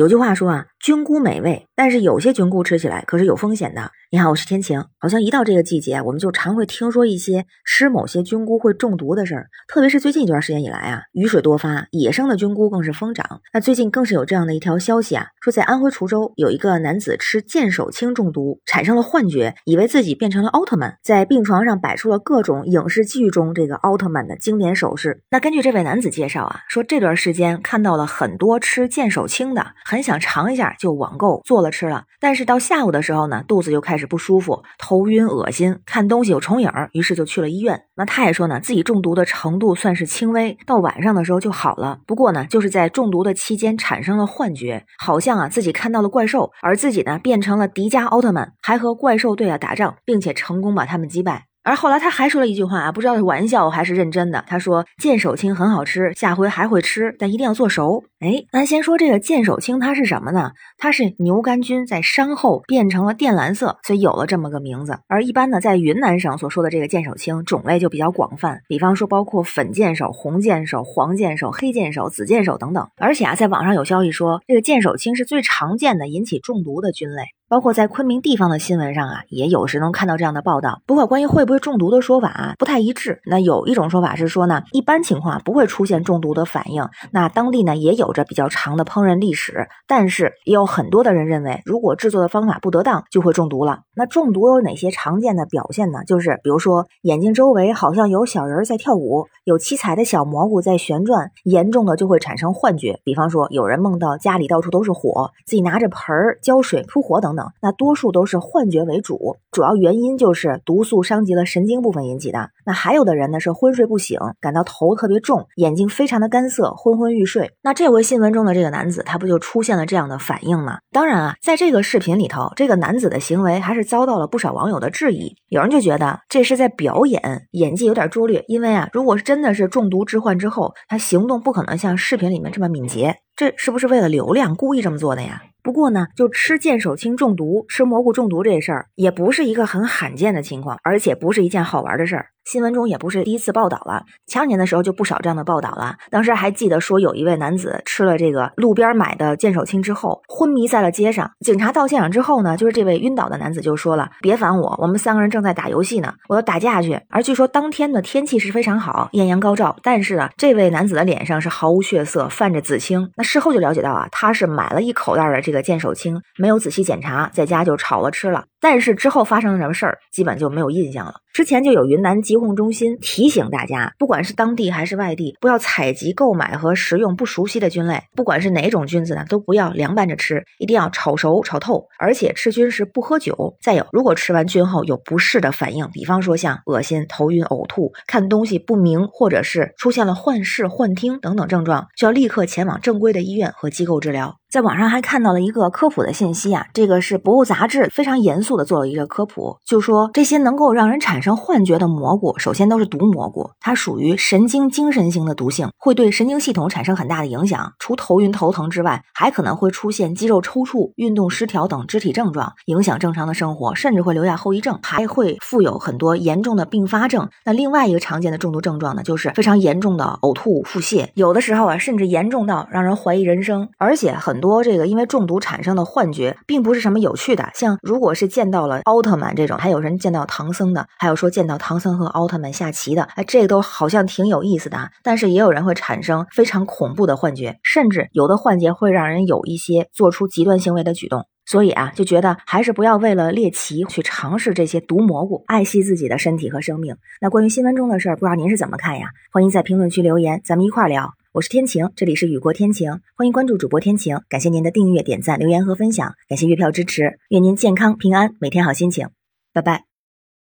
有句话说啊，菌菇美味，但是有些菌菇吃起来可是有风险的。你好，我是天晴。好像一到这个季节，我们就常会听说一些吃某些菌菇会中毒的事儿。特别是最近一段时间以来啊，雨水多发，野生的菌菇更是疯长。那最近更是有这样的一条消息啊，说在安徽滁州有一个男子吃剑手青中毒，产生了幻觉，以为自己变成了奥特曼，在病床上摆出了各种影视剧中这个奥特曼的经典手势。那根据这位男子介绍啊，说这段时间看到了很多吃剑手青的，很想尝一下，就网购做了吃了。但是到下午的时候呢，肚子就开始。不舒服、头晕、恶心，看东西有重影，于是就去了医院。那他也说呢，自己中毒的程度算是轻微，到晚上的时候就好了。不过呢，就是在中毒的期间产生了幻觉，好像啊自己看到了怪兽，而自己呢变成了迪迦奥特曼，还和怪兽队啊打仗，并且成功把他们击败。而后来他还说了一句话啊，不知道是玩笑还是认真的。他说：“剑手青很好吃，下回还会吃，但一定要做熟。”哎，咱先说这个剑手青，它是什么呢？它是牛肝菌在伤后变成了靛蓝色，所以有了这么个名字。而一般呢，在云南省所说的这个剑手青种类就比较广泛，比方说包括粉剑手、红剑手、黄剑手、黑剑手、紫剑手等等。而且啊，在网上有消息说，这个剑手青是最常见的引起中毒的菌类。包括在昆明地方的新闻上啊，也有时能看到这样的报道。不过，关于会不会中毒的说法啊，不太一致。那有一种说法是说呢，一般情况不会出现中毒的反应。那当地呢也有着比较长的烹饪历史，但是也有很多的人认为，如果制作的方法不得当，就会中毒了。那中毒有哪些常见的表现呢？就是比如说眼睛周围好像有小人在跳舞，有七彩的小蘑菇在旋转，严重的就会产生幻觉。比方说有人梦到家里到处都是火，自己拿着盆儿浇水扑火等等。那多数都是幻觉为主，主要原因就是毒素伤及了神经部分引起的。那还有的人呢是昏睡不醒，感到头特别重，眼睛非常的干涩，昏昏欲睡。那这回新闻中的这个男子，他不就出现了这样的反应吗？当然啊，在这个视频里头，这个男子的行为还是遭到了不少网友的质疑。有人就觉得这是在表演，演技有点拙劣。因为啊，如果是真的是中毒致幻之后，他行动不可能像视频里面这么敏捷，这是不是为了流量故意这么做的呀？不过呢，就吃见手青中毒、吃蘑菇中毒这事儿，也不是一个很罕见的情况，而且不是一件好玩的事儿。新闻中也不是第一次报道了，前两年的时候就不少这样的报道了。当时还记得说有一位男子吃了这个路边买的见手青之后昏迷在了街上，警察到现场之后呢，就是这位晕倒的男子就说了：“别烦我，我们三个人正在打游戏呢，我要打架去。”而据说当天的天气是非常好，艳阳高照，但是啊，这位男子的脸上是毫无血色，泛着紫青。那事后就了解到啊，他是买了一口袋的这个见手青，没有仔细检查，在家就炒了吃了。但是之后发生了什么事儿，基本就没有印象了。之前就有云南疾控中心提醒大家，不管是当地还是外地，不要采集、购买和食用不熟悉的菌类。不管是哪种菌子呢，都不要凉拌着吃，一定要炒熟、炒透。而且吃菌时不喝酒。再有，如果吃完菌后有不适的反应，比方说像恶心、头晕、呕吐、看东西不明，或者是出现了幻视、幻听等等症状，就要立刻前往正规的医院和机构治疗。在网上还看到了一个科普的信息啊，这个是《博物》杂志非常严肃的做了一个科普，就说这些能够让人产生幻觉的蘑菇，首先都是毒蘑菇，它属于神经精神型的毒性，会对神经系统产生很大的影响。除头晕头疼之外，还可能会出现肌肉抽搐、运动失调等肢体症状，影响正常的生活，甚至会留下后遗症，还会附有很多严重的并发症。那另外一个常见的中毒症状呢，就是非常严重的呕吐、腹泻，有的时候啊，甚至严重到让人怀疑人生，而且很。多这个因为中毒产生的幻觉，并不是什么有趣的。像如果是见到了奥特曼这种，还有人见到唐僧的，还有说见到唐僧和奥特曼下棋的，哎，这都好像挺有意思的。但是也有人会产生非常恐怖的幻觉，甚至有的幻觉会让人有一些做出极端行为的举动。所以啊，就觉得还是不要为了猎奇去尝试这些毒蘑菇，爱惜自己的身体和生命。那关于新闻中的事儿，不知道您是怎么看呀？欢迎在评论区留言，咱们一块儿聊。我是天晴，这里是雨过天晴，欢迎关注主播天晴，感谢您的订阅、点赞、留言和分享，感谢月票支持，愿您健康平安，每天好心情，拜拜。